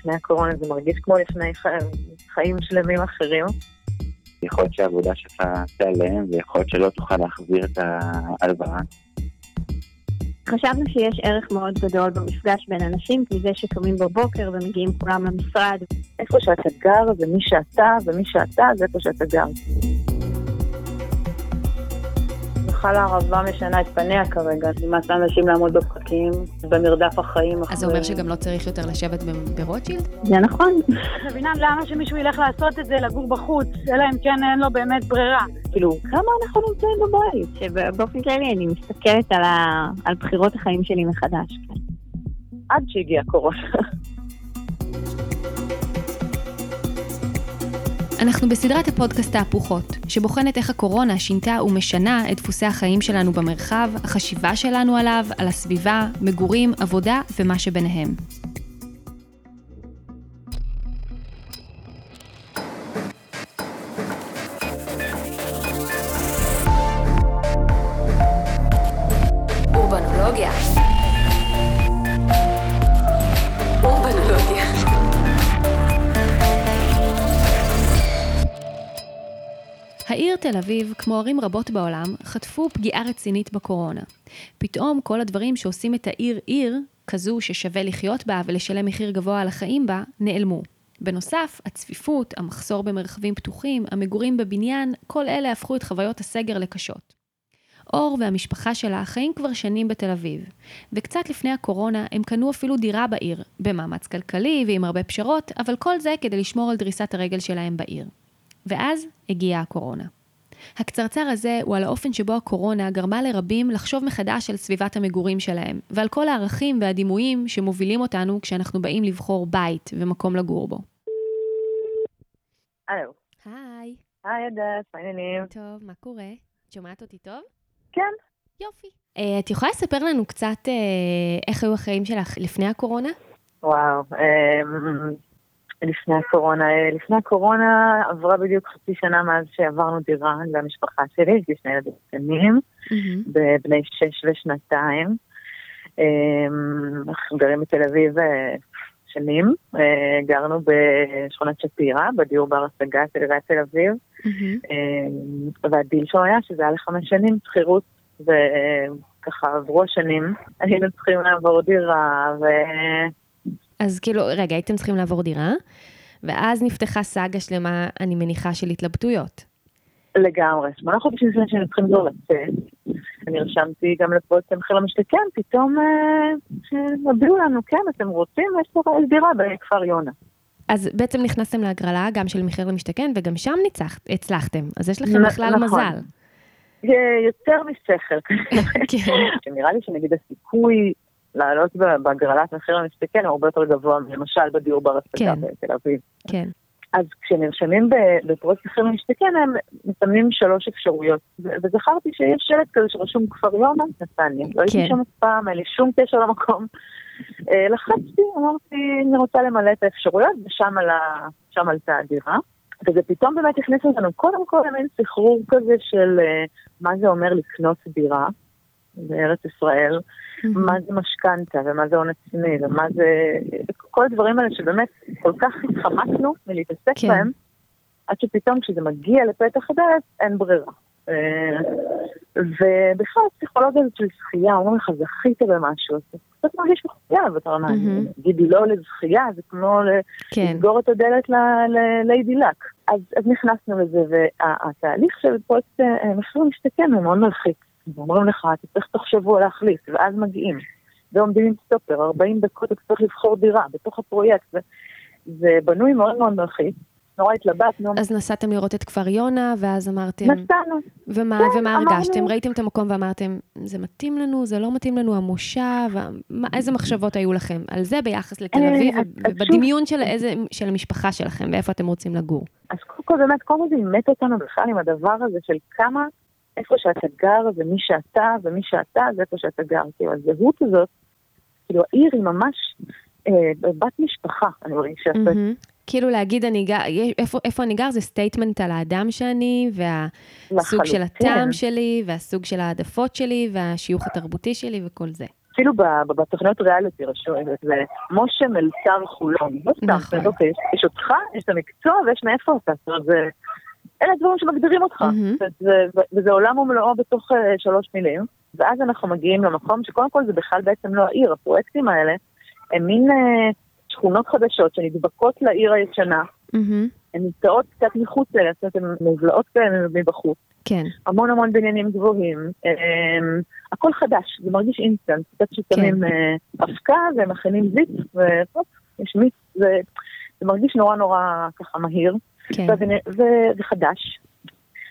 לפני הקורונה זה מרגיש כמו לפני ח... חיים שלמים אחרים. יכול להיות שהעבודה שלך תיעלם, ויכול להיות שלא תוכל להחזיר את ההלוואה. חשבנו שיש ערך מאוד גדול במפגש בין אנשים, מזה שקמים בבוקר ומגיעים כולם למשרד. איפה שאתה גר זה מי שאתה, ומי שאתה זה איפה שאתה גר. בכלל הערבה משנה את פניה כרגע, נמאס לאנשים לעמוד בפקקים, במרדף החיים. אז זה אומר שגם לא צריך יותר לשבת ברוטשילד? זה נכון. מבינה למה שמישהו ילך לעשות את זה, לגור בחוץ, אלא אם כן אין לו באמת ברירה. כאילו, כמה אנחנו נמצאים בבית? שבאופן כללי אני מסתכלת על, בחירות החיים שלי מחדש. כן. עד שהגיע קורונה. אנחנו בסדרת הפודקאסט תהפוכות, שבוחנת איך הקורונה שינתה ומשנה את דפוסי החיים שלנו במרחב, החשיבה שלנו עליו, על הסביבה, מגורים, עבודה ומה שביניהם. תל אביב, כמו ערים רבות בעולם, חטפו פגיעה רצינית בקורונה. פתאום כל הדברים שעושים את העיר עיר, כזו ששווה לחיות בה ולשלם מחיר גבוה על החיים בה, נעלמו. בנוסף, הצפיפות, המחסור במרחבים פתוחים, המגורים בבניין, כל אלה הפכו את חוויות הסגר לקשות. אור והמשפחה שלה חיים כבר שנים בתל אביב, וקצת לפני הקורונה הם קנו אפילו דירה בעיר, במאמץ כלכלי ועם הרבה פשרות, אבל כל זה כדי לשמור על דריסת הרגל שלהם בעיר. ואז הגיעה הקורונה. הקצרצר הזה הוא על האופן שבו הקורונה גרמה לרבים לחשוב מחדש על סביבת המגורים שלהם, ועל כל הערכים והדימויים שמובילים אותנו כשאנחנו באים לבחור בית ומקום לגור בו. הלו. היי. היי, הדס, מה העניינים? טוב, מה קורה? את שומעת אותי טוב? כן. יופי. Uh, את יכולה לספר לנו קצת uh, איך היו החיים שלך לפני הקורונה? וואו, um, לפני הקורונה. לפני הקורונה עברה בדיוק חצי שנה מאז שעברנו דירה למשפחה שלי, יש לי שני ילדים קטנים, בבני שש ושנתיים. אמ, אנחנו גרים בתל אביב אה, שנים, אה, גרנו בשכונת שפירא, בדיור בר השגה של עיריית תל אביב, אמ, והדיל שלו היה שזה היה לחמש שנים שכירות, וככה עברו השנים, היינו צריכים לעבור דירה, ו... אז כאילו, רגע, הייתם צריכים לעבור דירה, ואז נפתחה סאגה שלמה, אני מניחה, של התלבטויות. לגמרי. שמונה חודשים לפני שהיינו צריכים כבר לצאת, אני רשמתי גם לפרויקט המחיר למשתכן, פתאום אה, לנו, כן, אתם רוצים, יש פה דירה בכפר יונה. אז בעצם נכנסתם להגרלה גם של מחיר למשתכן, וגם שם ניצחת, הצלחתם. אז יש לכם בכלל נכון. מזל. יותר משכל. כן. נראה לי שנגיד הסיכוי לעלות בהגרלת מחיר למשתכן הרבה יותר גבוה, למשל בדיור בר השגה כן. בתל אביב. כן. אז כשנרשמים בפרויקט מחיר למשתכן, הם מסמנים שלוש אפשרויות. וזכרתי שיש שלט כזה שרשום כפר יונה, נתניה. לא הייתי כן. שם אף פעם, אין לי שום קשר למקום. אה, לחצתי, אמרתי, אני רוצה למלא את האפשרויות, ושם עלתה הדירה. וזה פתאום באמת הכניס אותנו קודם כל למין סחרור כזה של uh, מה זה אומר לקנות דירה בארץ ישראל, מה זה משכנתה, ומה זה הון עצמי, ומה זה... כל הדברים האלה שבאמת כל כך התחמקנו מלהתעסק כן. בהם, עד שפתאום כשזה מגיע לפתח הדלת, אין ברירה. אה, ובכלל, הפסיכולוגיה הזאת של זכייה, אומרים לך, זכית במשהו, אתה קצת מרגיש מחויב, אתה אומר, תגידי לא לזכייה, זה כמו כן. לסגור את הדלת ליידי לק. אז נכנסנו לזה, והתהליך של פרויקט אה, מחיר משתכן הוא מאוד מלחיץ. ואומרים לך, אתה צריך תוך שבוע להחליט, ואז מגיעים. ועומדים עם סטופר, 40 דקות אתה צריך לבחור דירה בתוך הפרויקט. זה בנוי מאוד מאוד מלחיץ. נורא התלבטנו. אז נסעתם לראות את כפר יונה, ואז אמרתם... נסענו. ומה, כן, ומה הרגשתם? אמרנו... ראיתם את המקום ואמרתם, זה מתאים לנו, זה לא מתאים לנו, המושב, מה, איזה מחשבות היו לכם על זה ביחס לתל אה, אביב, ובדמיון של, איזה, של המשפחה שלכם, ואיפה אתם רוצים לגור? אז קודם כל, באמת, כל זה עימת אותנו בכלל עם הדבר הזה של כמה איפה שאתה גר ומי שאתה, ומי שאתה זה איפה שאתה גר. כאילו, הזהות הזאת, כאילו, העיר היא ממש אה, בת משפחה, אני מרגישה. Mm-hmm. כאילו להגיד אני גר, איפה, איפה אני גר זה statement על האדם שאני, והסוג של הטעם שלי, והסוג של העדפות שלי, והשיוך התרבותי שלי וכל זה. אפילו בתוכניות ריאליטי רשום, זה משה מלצר חולון. לא נכון. אוקיי, יש אותך, יש את המקצוע ויש מאיפה אתה. זאת אומרת. אלה דברים שמגדירים אותך. Mm-hmm. וזה, וזה עולם ומלואו בתוך uh, שלוש מילים. ואז אנחנו מגיעים למקום שקודם כל זה בכלל בעצם לא העיר. הפרויקטים האלה הם מין uh, שכונות חדשות שנדבקות לעיר הישנה. Mm-hmm. הן נמצאות קצת מחוץ אליה, זאת אומרת, הן מובלעות כאלה מבחוץ. כן. המון המון בניינים גבוהים. Um, הכל חדש, זה מרגיש אינסטנט. קצת ששמים כן. אבקה ומכינים זיץ, והופ, יש מיץ. זה, זה מרגיש נורא נורא ככה מהיר. כן. וחדש.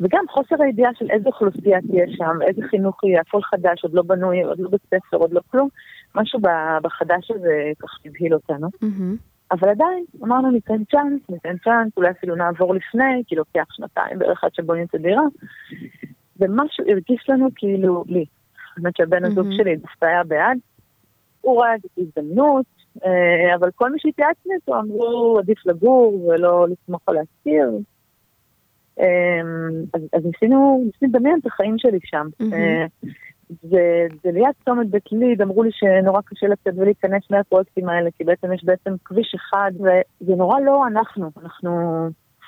וגם חוסר הידיעה של איזה אוכלוסייה תהיה שם, איזה חינוך יהיה, הכל חדש, עוד לא בנוי, עוד לא בית ספר, עוד לא כלום. משהו בחדש הזה ככה הבהיל אותנו. Mm-hmm. אבל עדיין, אמרנו ניתן צ'אנס, ניתן צ'אנס, אולי אפילו נעבור לפני, כי לוקח שנתיים בערך עד שבונים את הדירה. ומשהו הרגיש לנו כאילו, לי, האמת שהבן הזוג mm-hmm. שלי דווקא היה בעד, הוא ראה איזו הזדמנות, אבל כל מי שהתייעצנו איתו אמרו עדיף לגור ולא לסמוך על להשכיר. אה, אז, אז ניסינו, ניסינו לדמיין את החיים שלי שם. זה, זה ליד צומת בית ליד, אמרו לי שנורא קשה לצאת ולהיכנס מהפרויקטים האלה, כי בעצם יש בעצם כביש אחד, וזה נורא לא אנחנו, אנחנו...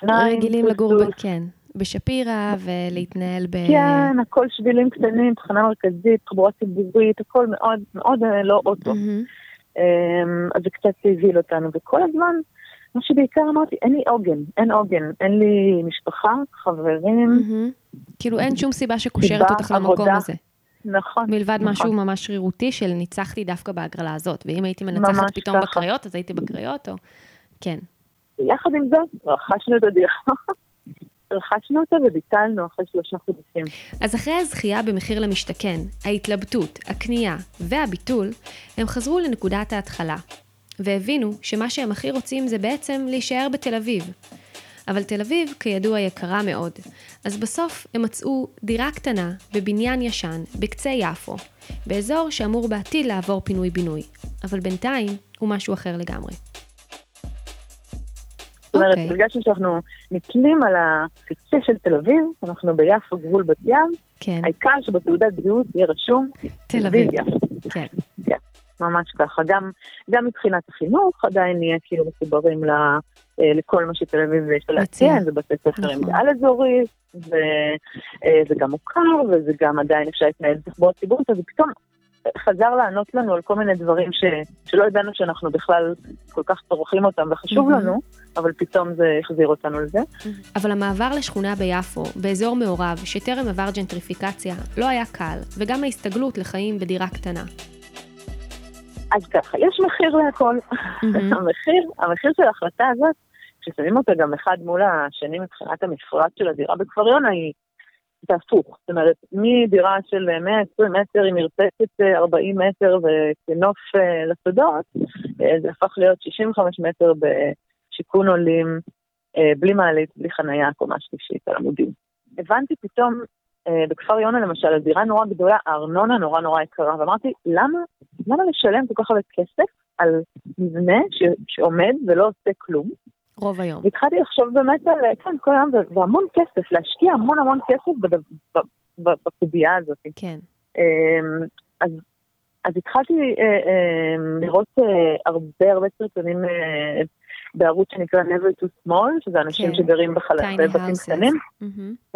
רגילים לגור. כן, בשפירא ולהתנהל ב... כן, הכל שבילים קטנים, תחנה מרכזית, תחבורה ציבורית, הכל מאוד מאוד לא אוטו. Mm-hmm. אז זה קצת הבהיל אותנו, וכל הזמן, מה שבעיקר אמרתי, אין לי עוגן, אין עוגן, אין לי משפחה, חברים. Mm-hmm. כאילו אין שום סיבה שקושרת אותך למקום הזה. נכון. מלבד נכון. משהו ממש שרירותי של ניצחתי דווקא בהגרלה הזאת, ואם הייתי מנצחת פתאום ככה. בקריות, אז הייתי בקריות, או... כן. יחד עם זאת, רכשנו את הדירה. רכשנו אותה וביטלנו אחרי שלושה חודשים. אז אחרי הזכייה במחיר למשתכן, ההתלבטות, הקנייה והביטול, הם חזרו לנקודת ההתחלה, והבינו שמה שהם הכי רוצים זה בעצם להישאר בתל אביב. אבל תל אביב, כידוע, יקרה מאוד. אז בסוף הם מצאו דירה קטנה בבניין ישן בקצה יפו, באזור שאמור בעתיד לעבור פינוי-בינוי, אבל בינתיים הוא משהו אחר לגמרי. זאת אומרת, okay. אוקיי. הרגשנו שאנחנו נתלים על הקצה של תל אביב, אנחנו ביפו גבול בת ים, כן. העיקר שבתעודת בריאות יהיה רשום תל אביב. כן. כן, ממש ככה. גם, גם מבחינת החינוך עדיין נהיה כאילו מחוברים ל... אה, לכל מה שתל אביב יש לה להציע, זה בתי ספר עם נכון. על אזורי, וזה אה, גם מוכר, וזה גם עדיין אפשר להתנהל בתחבורה ציבורית, אז פתאום חזר לענות לנו על כל מיני דברים ש, שלא ידענו שאנחנו בכלל כל כך צורכים אותם וחשוב לנו, אבל פתאום זה החזיר אותנו לזה. אבל המעבר לשכונה ביפו, באזור מעורב, שטרם עבר ג'נטריפיקציה, לא היה קל, וגם ההסתגלות לחיים בדירה קטנה. אז ככה, יש מחיר להכל. המחיר, המחיר של ההחלטה הזאת, כששמים אותה גם אחד מול השני מבחינת המפרט של הדירה בכפר יונה, היא זה הפוך. זאת אומרת, מדירה של 120 מטר עם מרפסת 40 מטר וכנוף אה, לשדות, אה, זה הפך להיות 65 מטר בשיכון עולים, אה, בלי מעלית, בלי חנייה, קומה שלישית על עמודים. הבנתי פתאום אה, בכפר יונה למשל, על דירה נורא גדולה, הארנונה נורא נורא יקרה, ואמרתי, למה, למה לשלם כל כך הרבה כסף על מבנה שעומד ולא עושה כלום? רוב היום. והתחלתי לחשוב באמת על, כן, כל היום, והמון כסף, להשקיע המון המון כסף בקובייה הזאת. כן. אמ, אז, אז התחלתי אה, אה, לראות הרבה הרבה סרטונים בערוץ שנקרא Never Too Small, שזה אנשים כן. שגרים בבתים קטנים,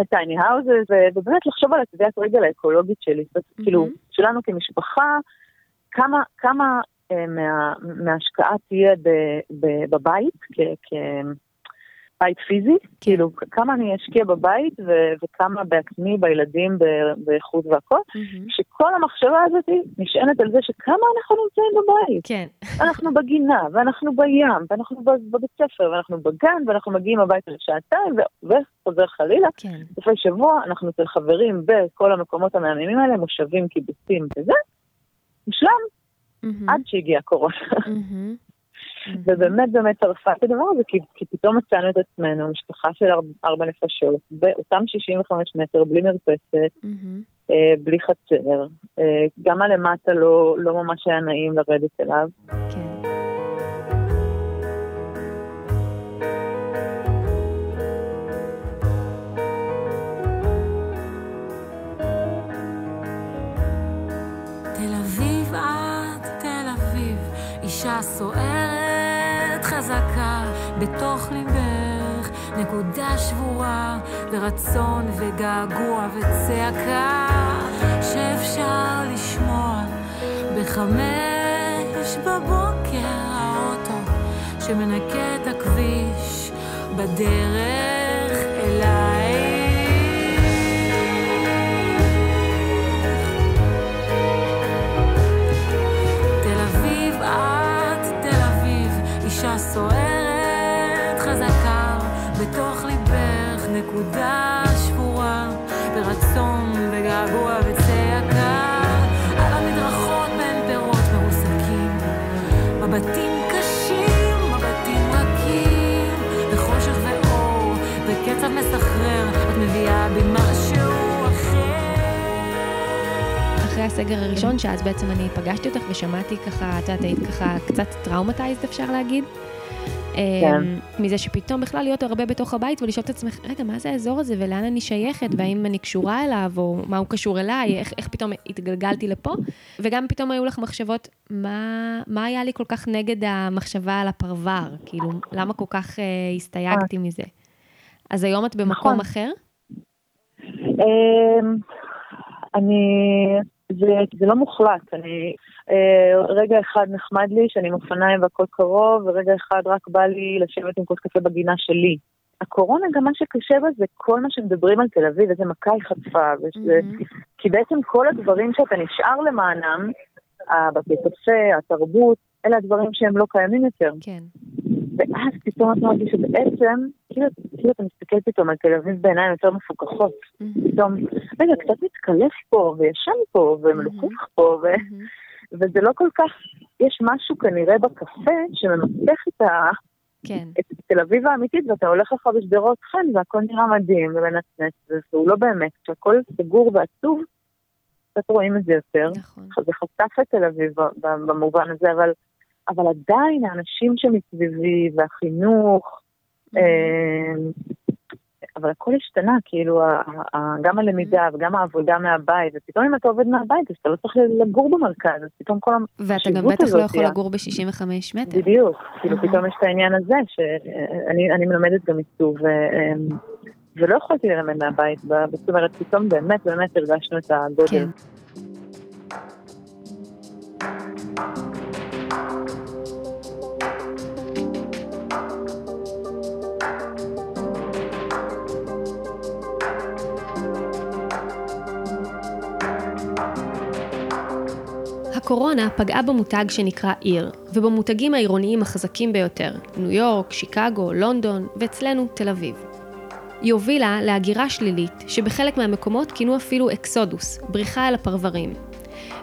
טייני האוזס, ובאמת לחשוב על הטביעת רגל האקולוגית שלי, mm-hmm. כאילו, שלנו כמשפחה, כמה, כמה אה, מה, מההשקעה תהיה ב, ב, בבית, כ, כ, בית פיזי, כן. כאילו כמה אני אשקיע בבית ו- וכמה בעצמי, בילדים, באיכות והכל, mm-hmm. שכל המחשבה הזאת נשענת על זה שכמה אנחנו נמצאים בבית. כן. אנחנו בגינה, ואנחנו בים, ואנחנו בבית ספר, ואנחנו בגן, ואנחנו מגיעים הביתה לשעתיים, ו- וחוזר חלילה. כן. לפני שבוע אנחנו אצל חברים בכל המקומות המעניינים האלה, מושבים, קיבוצים וזה, מושלם, mm-hmm. עד שהגיעה הקורונה. Mm-hmm. ובאמת באמת טרפה את הדבר הזה, כי, כי פתאום מצאנו את עצמנו, משפחה של ארבע, ארבע נפשות, באותם 65 מטר, בלי מרפסת, mm-hmm. אה, בלי חצר, אה, גם הלמטה לא, לא ממש היה נעים לרדת אליו. כן. חזקה בתוך ליבך, נקודה שבורה ורצון וגעגוע וצעקה שאפשר לשמוע בחמש בבוקר האוטו שמנקה את הכביש בדרך בתוך ליבך נקודה שבורה ברצון וגעגוע וצעקה. על המדרכות בין פירות מרוסקים מבטים קשים, מבטים רכים. וחושך ואור וקצב מסחרר את מביאה בי משהו אחר. אחרי הסגר הראשון, שאז בעצם אני פגשתי אותך ושמעתי ככה, את יודעת, היית ככה קצת טראומטייזד אפשר להגיד. כן. אמ, מזה שפתאום בכלל להיות הרבה בתוך הבית ולשאול את עצמך, רגע, מה זה האזור הזה ולאן אני שייכת והאם אני קשורה אליו או מה הוא קשור אליי, איך, איך פתאום התגלגלתי לפה. וגם פתאום היו לך מחשבות, מה, מה היה לי כל כך נגד המחשבה על הפרבר? כאילו, למה כל כך uh, הסתייגתי מזה? אז היום את במקום נכון. אחר? אמ, אני, זה, זה לא מוחלט, אני אה, רגע אחד נחמד לי שאני עם אופניים והכל קרוב, ורגע אחד רק בא לי לשבת עם כוס קפה בגינה שלי. הקורונה גם מה שקשה בה זה כל מה שמדברים על תל אביב, איזה מכה היא חטפה, וזה, mm-hmm. כי בעצם כל הדברים שאתה נשאר למענם, הבתי קפה, התרבות, אלה הדברים שהם לא קיימים יותר. כן. ואז פתאום את מרגיש שבעצם, כאילו, כאילו אתה מסתכל פתאום על תל אביב בעיניים יותר מפוקחות. פתאום, רגע, קצת מתקלף פה, וישן פה, ומלוכלך. פה, ו... וזה לא כל כך, יש משהו כנראה בקפה שמנצח את, ה... כן. את תל אביב האמיתית, ואתה הולך לך בשדרות חן והכל נראה מדהים ומנצנץ, והוא לא באמת, כשהכל סגור ועצוב, קצת רואים את זה יותר. נכון. זה חשף את תל אביב במובן הזה, אבל, אבל עדיין האנשים שמסביבי והחינוך. אבל הכל השתנה, כאילו, גם הלמידה. וגם העבודה מהבית, ופתאום אם אתה עובד מהבית, אז אתה לא צריך לגור במרכז, אז פתאום כל החשיבות הזאת... ואתה גם בטח לא יכול לגור ב-65 מטר. בדיוק, כאילו פתאום יש את העניין הזה, שאני מלמדת גם עיצוב, ולא יכולתי ללמד מהבית, זאת אומרת, פתאום באמת באמת הרגשנו את הגודל. הקורונה פגעה במותג שנקרא עיר, ובמותגים העירוניים החזקים ביותר, ניו יורק, שיקגו, לונדון, ואצלנו תל אביב. היא הובילה להגירה שלילית, שבחלק מהמקומות כינו אפילו אקסודוס, בריחה אל הפרברים.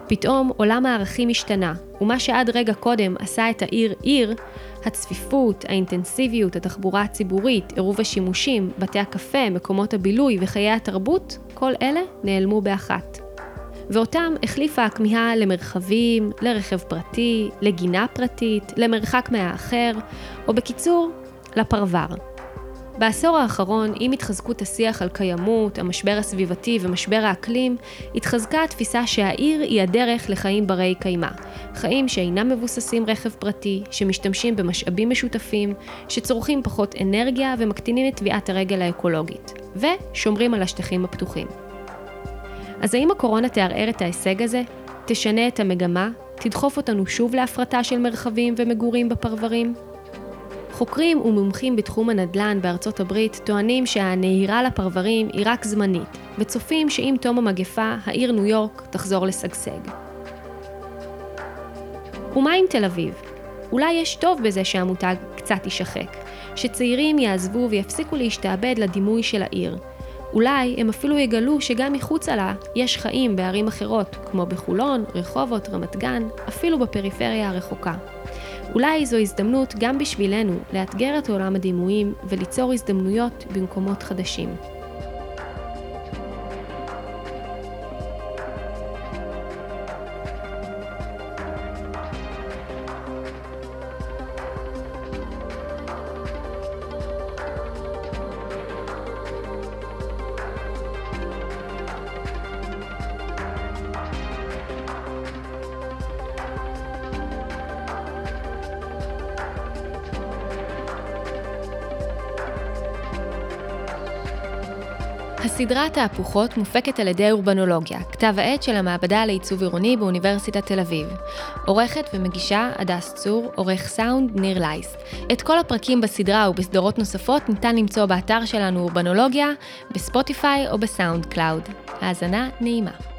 פתאום עולם הערכים השתנה, ומה שעד רגע קודם עשה את העיר עיר, הצפיפות, האינטנסיביות, התחבורה הציבורית, עירוב השימושים, בתי הקפה, מקומות הבילוי וחיי התרבות, כל אלה נעלמו באחת. ואותם החליפה הכמיהה למרחבים, לרכב פרטי, לגינה פרטית, למרחק מהאחר, או בקיצור, לפרבר. בעשור האחרון, עם התחזקות השיח על קיימות, המשבר הסביבתי ומשבר האקלים, התחזקה התפיסה שהעיר היא הדרך לחיים ברי קיימא. חיים שאינם מבוססים רכב פרטי, שמשתמשים במשאבים משותפים, שצורכים פחות אנרגיה ומקטינים את טביעת הרגל האקולוגית, ושומרים על השטחים הפתוחים. אז האם הקורונה תערער את ההישג הזה? תשנה את המגמה? תדחוף אותנו שוב להפרטה של מרחבים ומגורים בפרברים? חוקרים ומומחים בתחום הנדל"ן בארצות הברית טוענים שהנהירה לפרברים היא רק זמנית, וצופים שעם תום המגפה, העיר ניו יורק תחזור לשגשג. ומה עם תל אביב? אולי יש טוב בזה שהמותג קצת יישחק, שצעירים יעזבו ויפסיקו להשתעבד לדימוי של העיר, אולי הם אפילו יגלו שגם מחוצה לה יש חיים בערים אחרות, כמו בחולון, רחובות, רמת גן, אפילו בפריפריה הרחוקה. אולי זו הזדמנות גם בשבילנו לאתגר את עולם הדימויים וליצור הזדמנויות במקומות חדשים. הסדרה תהפוכות מופקת על ידי אורבנולוגיה, כתב העת של המעבדה לעיצוב עירוני באוניברסיטת תל אביב. עורכת ומגישה הדס צור, עורך סאונד ניר לייסט. את כל הפרקים בסדרה ובסדרות נוספות ניתן למצוא באתר שלנו אורבנולוגיה, בספוטיפיי או בסאונד קלאוד. האזנה נעימה.